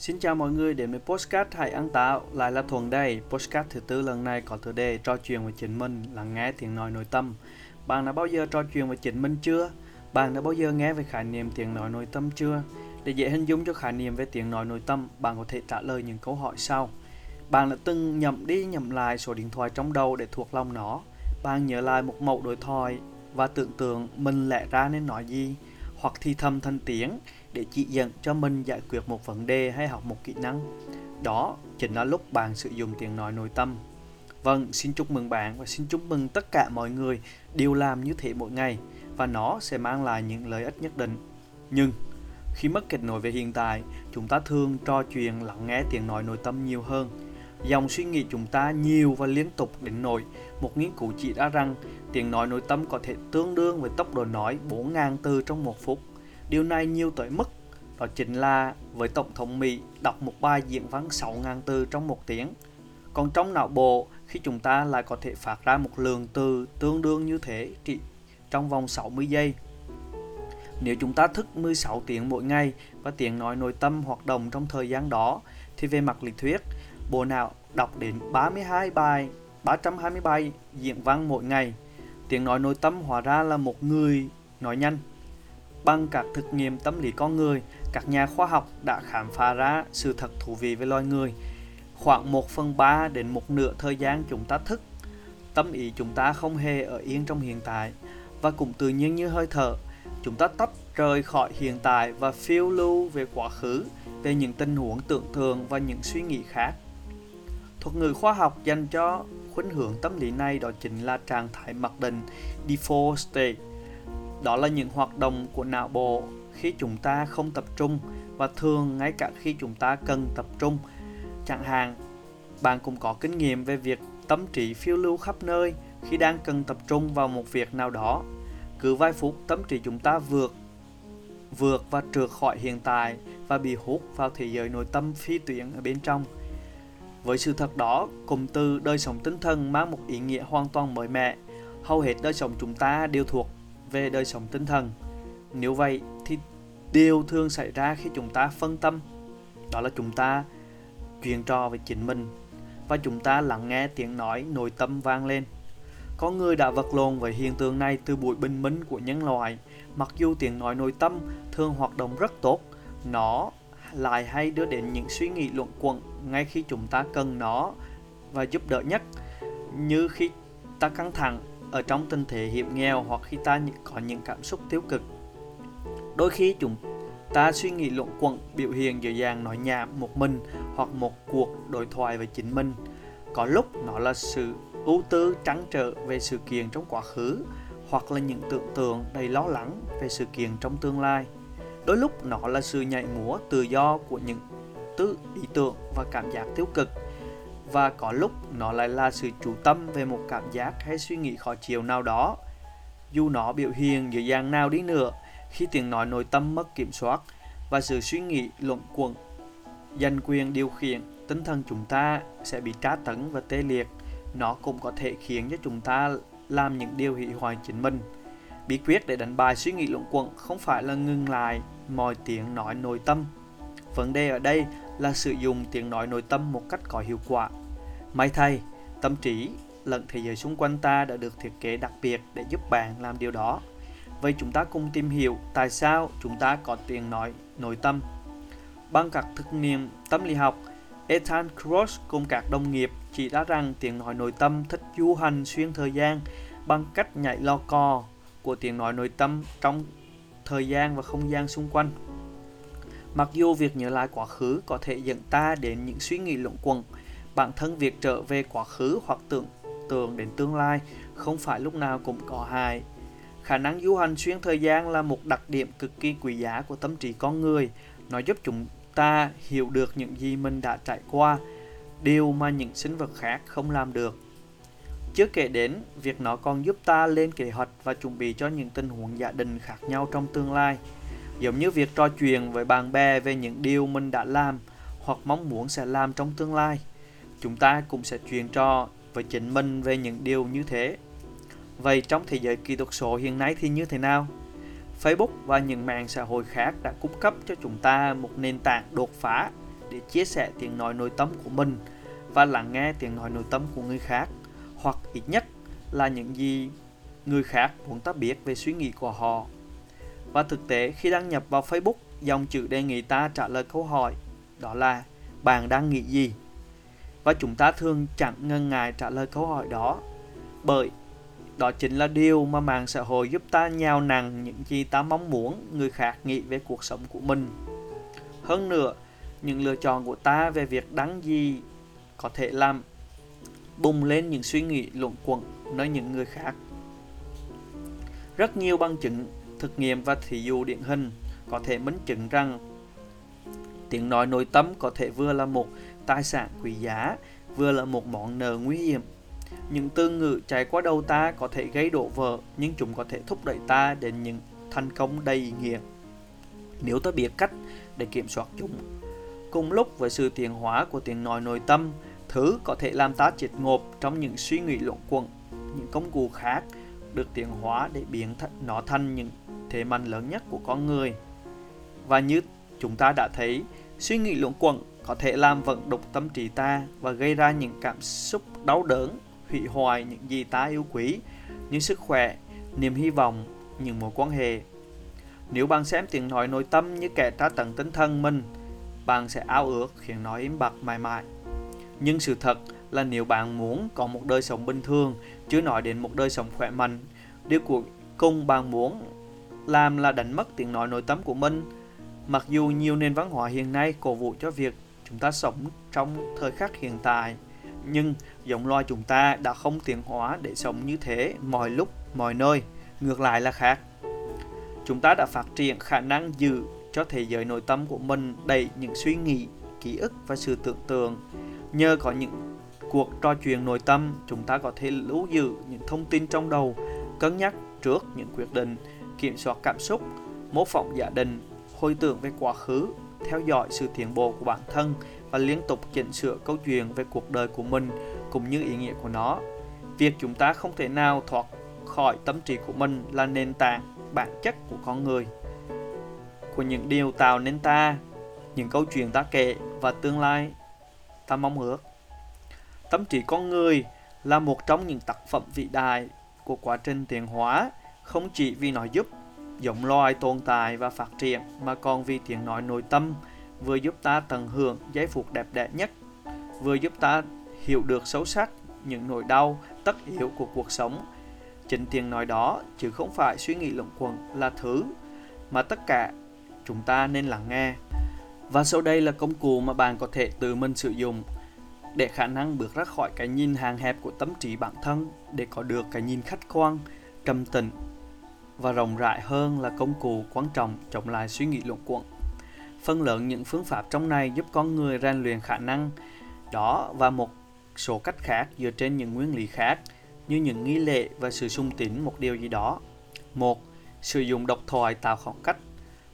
Xin chào mọi người, đến với Postcard Hãy Ăn Táo, Lại là Thuần đây. Postcard thứ tư lần này có tựa đề Trò chuyện với chính mình, Lắng nghe tiếng nói nội tâm. Bạn đã bao giờ trò chuyện với chính mình chưa? Bạn đã bao giờ nghe về khái niệm tiếng nói nội tâm chưa? Để dễ hình dung cho khái niệm về tiếng nói nội tâm, Bạn có thể trả lời những câu hỏi sau. Bạn đã từng nhậm đi nhậm lại số điện thoại trong đầu để thuộc lòng nó. Bạn nhớ lại một mẫu đối thoại Và tưởng tượng mình lẽ ra nên nói gì. Hoặc thì thầm thành tiếng để chỉ dẫn cho mình giải quyết một vấn đề hay học một kỹ năng. Đó chính là lúc bạn sử dụng tiếng nói nội tâm. Vâng, xin chúc mừng bạn và xin chúc mừng tất cả mọi người đều làm như thế mỗi ngày và nó sẽ mang lại những lợi ích nhất định. Nhưng khi mất kết nối về hiện tại, chúng ta thường trò chuyện lắng nghe tiếng nói nội tâm nhiều hơn. Dòng suy nghĩ chúng ta nhiều và liên tục đến nỗi một nghiên cứu chỉ ra rằng tiếng nói nội tâm có thể tương đương với tốc độ nói 4.000 từ trong một phút. Điều này nhiều tới mức đó chính là với Tổng thống Mỹ đọc một bài diễn văn 6.000 từ trong một tiếng. Còn trong não bộ, khi chúng ta lại có thể phát ra một lượng từ tương đương như thế chỉ trong vòng 60 giây. Nếu chúng ta thức 16 tiếng mỗi ngày và tiếng nói nội tâm hoạt động trong thời gian đó, thì về mặt lý thuyết, bộ não đọc đến 32 bài, 320 bài diễn văn mỗi ngày. Tiếng nói nội tâm hóa ra là một người nói nhanh Bằng các thực nghiệm tâm lý con người, các nhà khoa học đã khám phá ra sự thật thú vị về loài người. Khoảng 1 phần 3 đến một nửa thời gian chúng ta thức, tâm ý chúng ta không hề ở yên trong hiện tại và cũng tự nhiên như hơi thở, chúng ta tách rời khỏi hiện tại và phiêu lưu về quá khứ, về những tình huống tưởng tượng và những suy nghĩ khác. Thuật ngữ khoa học dành cho khuynh hướng tâm lý này đó chính là trạng thái mặc định default state đó là những hoạt động của não bộ khi chúng ta không tập trung và thường ngay cả khi chúng ta cần tập trung. Chẳng hạn, bạn cũng có kinh nghiệm về việc tâm trí phiêu lưu khắp nơi khi đang cần tập trung vào một việc nào đó. Cứ vài phút tâm trí chúng ta vượt vượt và trượt khỏi hiện tại và bị hút vào thế giới nội tâm phi tuyến ở bên trong. Với sự thật đó, cụm từ đời sống tinh thần mang một ý nghĩa hoàn toàn mới mẻ. Hầu hết đời sống chúng ta đều thuộc về đời sống tinh thần. Nếu vậy thì điều thường xảy ra khi chúng ta phân tâm đó là chúng ta chuyện trò về chính mình và chúng ta lắng nghe tiếng nói nội tâm vang lên. Có người đã vật lộn với hiện tượng này từ buổi bình minh của nhân loại. Mặc dù tiếng nói nội tâm thường hoạt động rất tốt, nó lại hay đưa đến những suy nghĩ luận quẩn ngay khi chúng ta cần nó và giúp đỡ nhất. Như khi ta căng thẳng ở trong tình thế hiểm nghèo hoặc khi ta có những cảm xúc tiêu cực. Đôi khi chúng ta suy nghĩ luận quẩn biểu hiện dễ dàng nói nhảm một mình hoặc một cuộc đối thoại với chính mình. Có lúc nó là sự ưu tư trắng trở về sự kiện trong quá khứ hoặc là những tưởng tượng đầy lo lắng về sự kiện trong tương lai. Đôi lúc nó là sự nhảy múa tự do của những tư ý tưởng và cảm giác tiêu cực. Và có lúc nó lại là sự chủ tâm về một cảm giác hay suy nghĩ khó chịu nào đó. Dù nó biểu hiện dưới dạng nào đi nữa, khi tiếng nói nội tâm mất kiểm soát và sự suy nghĩ luận quẩn giành quyền điều khiển tinh thần chúng ta sẽ bị tra tấn và tê liệt. Nó cũng có thể khiến cho chúng ta làm những điều hủy hoại chính mình bí quyết để đánh bại suy nghĩ luận quẩn không phải là ngừng lại mọi tiếng nói nội tâm vấn đề ở đây là sử dụng tiếng nói nội tâm một cách có hiệu quả May thay, tâm trí lẫn thế giới xung quanh ta đã được thiết kế đặc biệt để giúp bạn làm điều đó. Vậy chúng ta cùng tìm hiểu tại sao chúng ta có tiếng nói nội tâm. Bằng các thực nghiệm tâm lý học, Ethan Cross cùng các đồng nghiệp chỉ ra rằng tiếng nói nội tâm thích du hành xuyên thời gian bằng cách nhảy lo cò của tiếng nói nội tâm trong thời gian và không gian xung quanh. Mặc dù việc nhớ lại quá khứ có thể dẫn ta đến những suy nghĩ luận quẩn, bản thân việc trở về quá khứ hoặc tưởng tượng đến tương lai không phải lúc nào cũng có hại. Khả năng du hành xuyên thời gian là một đặc điểm cực kỳ quý giá của tâm trí con người. Nó giúp chúng ta hiểu được những gì mình đã trải qua, điều mà những sinh vật khác không làm được. Chưa kể đến, việc nó còn giúp ta lên kế hoạch và chuẩn bị cho những tình huống gia đình khác nhau trong tương lai. Giống như việc trò chuyện với bạn bè về những điều mình đã làm hoặc mong muốn sẽ làm trong tương lai chúng ta cũng sẽ truyền trò với chính mình về những điều như thế. Vậy trong thế giới kỹ thuật số hiện nay thì như thế nào? Facebook và những mạng xã hội khác đã cung cấp cho chúng ta một nền tảng đột phá để chia sẻ tiếng nói nội tâm của mình và lắng nghe tiếng nói nội tâm của người khác hoặc ít nhất là những gì người khác muốn ta biết về suy nghĩ của họ. Và thực tế khi đăng nhập vào Facebook, dòng chữ đề nghị ta trả lời câu hỏi đó là bạn đang nghĩ gì? Và chúng ta thường chẳng ngần ngại trả lời câu hỏi đó bởi đó chính là điều mà mạng xã hội giúp ta nhào nặng những gì ta mong muốn người khác nghĩ về cuộc sống của mình. Hơn nữa, những lựa chọn của ta về việc đăng gì có thể làm bùng lên những suy nghĩ luận quẩn nơi những người khác. Rất nhiều bằng chứng, thực nghiệm và thí dụ điển hình có thể minh chứng rằng tiếng nói nội tâm có thể vừa là một tài sản quý giá, vừa là một món nợ nguy hiểm. Những từ ngữ chạy qua đầu ta có thể gây đổ vỡ, nhưng chúng có thể thúc đẩy ta đến những thành công đầy ý nghĩa. Nếu ta biết cách để kiểm soát chúng. Cùng lúc với sự tiến hóa của tiếng nói nội tâm, thứ có thể làm ta chết ngộp trong những suy nghĩ luận quẩn, những công cụ khác được tiến hóa để biến nó thành những thế mạnh lớn nhất của con người. Và như chúng ta đã thấy, suy nghĩ luận quẩn có thể làm vận động tâm trí ta và gây ra những cảm xúc đau đớn, hủy hoại những gì ta yêu quý như sức khỏe, niềm hy vọng, những mối quan hệ. Nếu bạn xem tiếng nói nội tâm như kẻ tra tấn tinh thần mình, bạn sẽ ao ước khiến nó im bặt mãi mãi. Nhưng sự thật là nếu bạn muốn có một đời sống bình thường, chứ nói đến một đời sống khỏe mạnh, điều cuối cùng bạn muốn làm là đánh mất tiếng nói nội tâm của mình. Mặc dù nhiều nền văn hóa hiện nay cổ vũ cho việc chúng ta sống trong thời khắc hiện tại, nhưng giống loài chúng ta đã không tiến hóa để sống như thế mọi lúc, mọi nơi. Ngược lại là khác. Chúng ta đã phát triển khả năng giữ cho thế giới nội tâm của mình đầy những suy nghĩ, ký ức và sự tưởng tượng. Nhờ có những cuộc trò chuyện nội tâm, chúng ta có thể lưu giữ những thông tin trong đầu, cân nhắc trước những quyết định, kiểm soát cảm xúc, mô phỏng gia đình, hồi tưởng về quá khứ, theo dõi sự tiến bộ của bản thân và liên tục chỉnh sửa câu chuyện về cuộc đời của mình cũng như ý nghĩa của nó. Việc chúng ta không thể nào thoát khỏi tâm trí của mình là nền tảng bản chất của con người của những điều tạo nên ta những câu chuyện ta kể và tương lai ta mong ước tâm trí con người là một trong những tác phẩm vĩ đại của quá trình tiến hóa, không chỉ vì nó giúp giống loài tồn tại và phát triển, mà còn vì tiếng nói nội tâm vừa giúp ta tận hưởng giây phút đẹp đẽ nhất, vừa giúp ta hiểu được sâu sắc những nỗi đau, tất yếu của cuộc sống chính tiếng nói đó chứ không phải suy nghĩ luận quẩn là thứ mà tất cả chúng ta nên lắng nghe. Và sau đây là công cụ mà bạn có thể tự mình sử dụng để khả năng bước ra khỏi cái nhìn hàng hẹp của tâm trí bản thân để có được cái nhìn khách quan, trầm tĩnh và rộng rãi hơn là công cụ quan trọng chống lại suy nghĩ luận quẩn. Phần lớn những phương pháp trong này giúp con người rèn luyện khả năng đó và một số cách khác dựa trên những nguyên lý khác như những nghi lệ và sự sung tín một điều gì đó. Một, sử dụng độc thoại tạo khoảng cách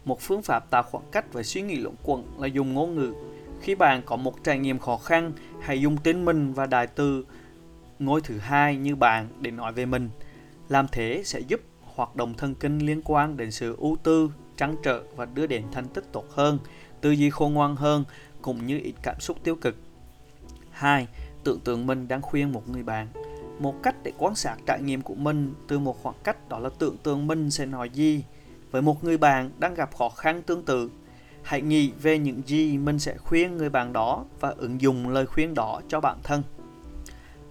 một phương pháp tạo khoảng cách về suy nghĩ luận quẩn là dùng ngôn ngữ. Khi bạn có một trải nghiệm khó khăn, hãy dùng tên mình và đại từ ngôi thứ hai như bạn để nói về mình. Làm thế sẽ giúp hoạt động thần kinh liên quan đến sự ưu tư, trăn trở và đưa đến thành tích tốt hơn, tư duy khôn ngoan hơn, cũng như ít cảm xúc tiêu cực. 2. Tưởng tượng mình đang khuyên một người bạn. Một cách để quan sát trải nghiệm của mình từ một khoảng cách đó là tưởng tượng mình sẽ nói gì, với một người bạn đang gặp khó khăn tương tự. Hãy nghĩ về những gì mình sẽ khuyên người bạn đó và ứng dụng lời khuyên đó cho bản thân.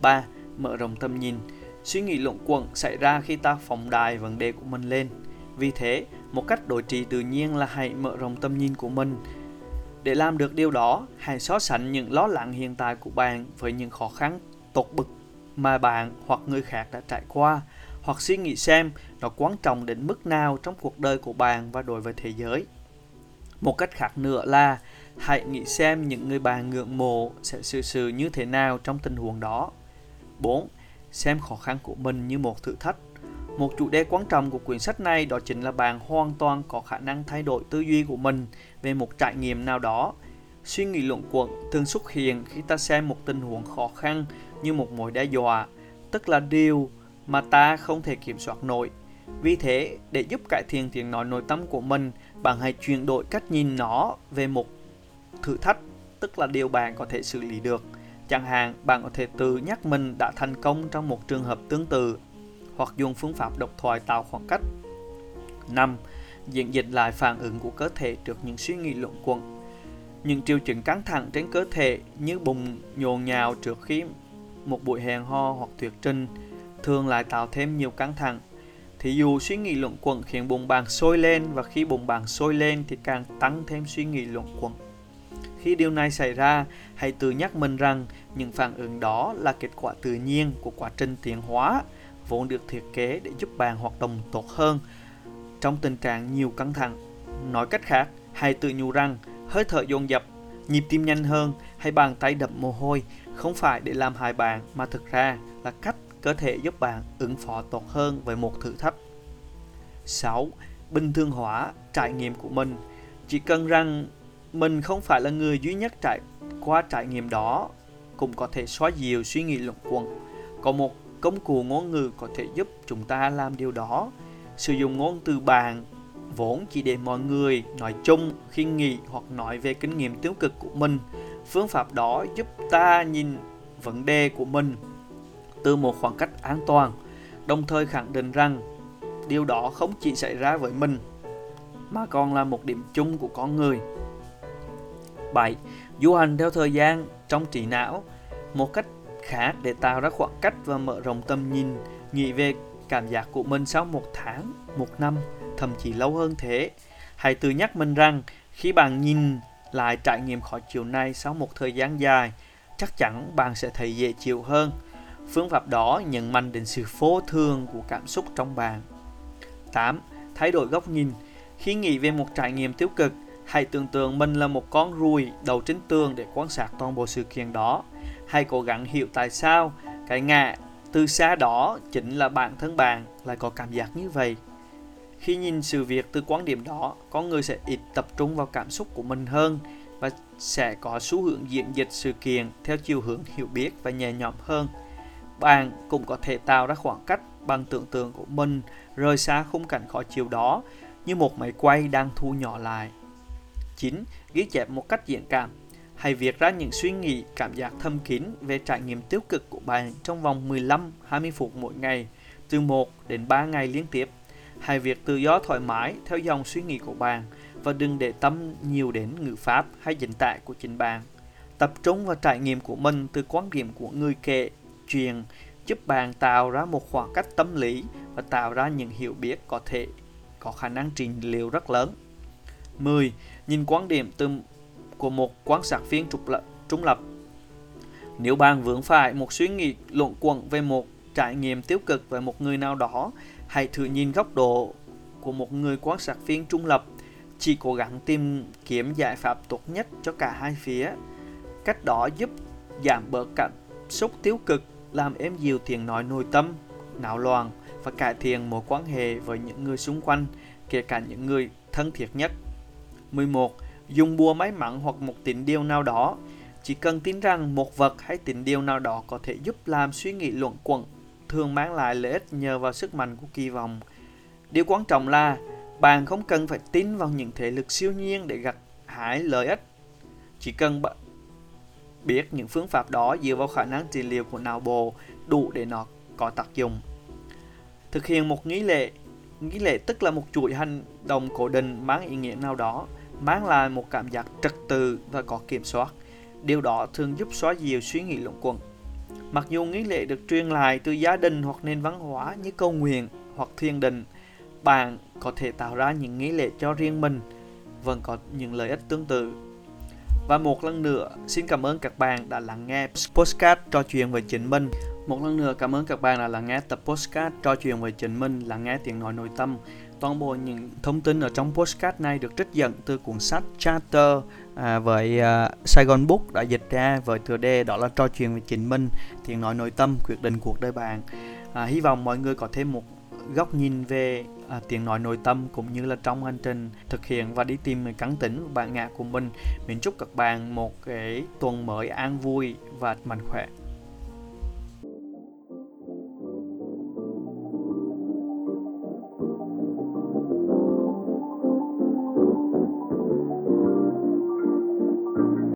3. Mở rộng tầm nhìn. Suy nghĩ luận quẩn xảy ra khi ta phóng đại vấn đề của mình lên. Vì thế, một cách đối trị tự nhiên là hãy mở rộng tầm nhìn của mình. Để làm được điều đó, hãy so sánh những lo lắng hiện tại của bạn với những khó khăn tột bực mà bạn hoặc người khác đã trải qua hoặc suy nghĩ xem nó quan trọng đến mức nào trong cuộc đời của bạn và đối với thế giới. Một cách khác nữa là hãy nghĩ xem những người bạn ngưỡng mộ sẽ xử sự như thế nào trong tình huống đó. 4. Xem khó khăn của mình như một thử thách. Một chủ đề quan trọng của quyển sách này đó chính là bạn hoàn toàn có khả năng thay đổi tư duy của mình về một trải nghiệm nào đó. Suy nghĩ luận quẩn thường xuất hiện khi ta xem một tình huống khó khăn như một mối đe dọa, tức là điều mà ta không thể kiểm soát nổi. Vì thế, để giúp cải thiện tiếng nói nội tâm của mình, bạn hãy chuyển đổi cách nhìn nó về một thử thách, tức là điều bạn có thể xử lý được. Chẳng hạn, bạn có thể tự nhắc mình đã thành công trong một trường hợp tương tự hoặc dùng phương pháp độc thoại tạo khoảng cách. 5. Diễn dịch lại phản ứng của cơ thể trước những suy nghĩ luận quẩn. Những triệu chứng căng thẳng trên cơ thể như bùng nhồn nhào trước khi một buổi hẹn ho hoặc thuyết trình thường lại tạo thêm nhiều căng thẳng. Thì dù suy nghĩ luận quẩn khiến bụng bạn sôi lên và khi bụng bạn sôi lên thì càng tăng thêm suy nghĩ luận quẩn. Khi điều này xảy ra, hãy tự nhắc mình rằng những phản ứng đó là kết quả tự nhiên của quá trình tiến hóa vốn được thiết kế để giúp bạn hoạt động tốt hơn trong tình trạng nhiều căng thẳng. Nói cách khác, hãy tự nhủ rằng hơi thở dồn dập, nhịp tim nhanh hơn hay bàn tay đập mồ hôi không phải để làm hại bạn mà thực ra là cách có thể giúp bạn ứng phó tốt hơn với một thử thách. 6. Bình thường hóa trải nghiệm của mình. Chỉ cần rằng mình không phải là người duy nhất trải qua trải nghiệm đó, cũng có thể xóa dịu suy nghĩ luẩn quẩn. Có một công cụ ngôn ngữ có thể giúp chúng ta làm điều đó. Sử dụng ngôn từ bạn vốn chỉ để mọi người nói chung khi nghĩ hoặc nói về kinh nghiệm tiêu cực của mình. Phương pháp đó giúp ta nhìn vấn đề của mình từ một khoảng cách an toàn, đồng thời khẳng định rằng điều đó không chỉ xảy ra với mình mà còn là một điểm chung của con người. 7. Du hành theo thời gian trong trí não một cách khác để tạo ra khoảng cách và mở rộng tầm nhìn nghĩ về cảm giác của mình sau một tháng, một năm, thậm chí lâu hơn thế. Hãy tự nhắc mình rằng khi bạn nhìn lại trải nghiệm khó chịu này sau một thời gian dài, chắc chắn bạn sẽ thấy dễ chịu hơn. Phương pháp đó nhận mạnh đến sự vô thường của cảm xúc trong bạn. 8. Thay đổi góc nhìn. Khi nghĩ về một trải nghiệm tiêu cực, hãy tưởng tượng mình là một con ruồi đầu trên tường để quan sát toàn bộ sự kiện đó. Hãy cố gắng hiểu tại sao cái ngã từ xa đó chính là bản thân bạn lại có cảm giác như vậy. Khi nhìn sự việc từ quan điểm đó, con người sẽ ít tập trung vào cảm xúc của mình hơn và sẽ có xu hướng diễn dịch sự kiện theo chiều hướng hiểu biết và nhẹ nhõm hơn. Bạn cũng có thể tạo ra khoảng cách bằng tưởng tượng của mình rời xa khung cảnh khó chịu đó như một máy quay đang thu nhỏ lại. 9. Ghi chép một cách diễn cảm Hãy viết ra những suy nghĩ, cảm giác thâm kín về trải nghiệm tiêu cực của bạn trong vòng 15-20 phút mỗi ngày, từ 1 đến 3 ngày liên tiếp. Hãy viết tự do thoải mái theo dòng suy nghĩ của bạn và đừng để tâm nhiều đến ngữ pháp hay diễn tả của chính bạn. Tập trung vào trải nghiệm của mình từ quan điểm của người kể truyền giúp bạn tạo ra một khoảng cách tâm lý và tạo ra những hiểu biết có thể có khả năng trị liệu rất lớn. 10. Nhìn quan điểm từ của một quan sát viên trục lập, trung lập. Nếu bạn vướng phải một suy nghĩ luận quẩn về một trải nghiệm tiêu cực về một người nào đó, hãy thử nhìn góc độ của một người quan sát viên trung lập, chỉ cố gắng tìm kiếm giải pháp tốt nhất cho cả hai phía. Cách đó giúp giảm bớt cảm xúc tiêu cực, làm êm dịu tiếng nói nội tâm, não loạn và cải thiện mối quan hệ với những người xung quanh, kể cả những người thân thiết nhất. 11 dùng bùa máy mắn hoặc một tín điều nào đó. Chỉ cần tin rằng một vật hay tín điều nào đó có thể giúp làm suy nghĩ luận quẩn, thường mang lại lợi ích nhờ vào sức mạnh của kỳ vọng. Điều quan trọng là bạn không cần phải tin vào những thể lực siêu nhiên để gặt hái lợi ích. Chỉ cần bạn biết những phương pháp đó dựa vào khả năng trị liệu của não bộ đủ để nó có tác dụng. Thực hiện một nghi lễ Nghi lễ tức là một chuỗi hành động cố định mang ý nghĩa nào đó mang lại một cảm giác trật tự và có kiểm soát. Điều đó thường giúp xóa dịu suy nghĩ luẩn quẩn. Mặc dù nghi lễ được truyền lại từ gia đình hoặc nền văn hóa như câu nguyện hoặc thiền định, bạn có thể tạo ra những nghi lễ cho riêng mình, vẫn có những lợi ích tương tự. Và một lần nữa, xin cảm ơn các bạn đã lắng nghe postcard trò chuyện với chính mình. Một lần nữa cảm ơn các bạn đã lắng nghe tập postcard trò chuyện với chính mình, lắng nghe tiếng nói nội tâm. Toàn bộ những thông tin ở trong postcard này được trích dẫn từ cuốn sách Charter à, với à, Saigon Book đã dịch ra với tựa đề đó là trò chuyện với chính mình, tiếng nói nội tâm quyết định cuộc đời bạn. À, hy vọng mọi người có thêm một góc nhìn về à, tiếng nói nội tâm cũng như là trong hành trình thực hiện và đi tìm cắn tính bạn ngạ của mình. Mình chúc các bạn một cái tuần mới an vui và mạnh khỏe.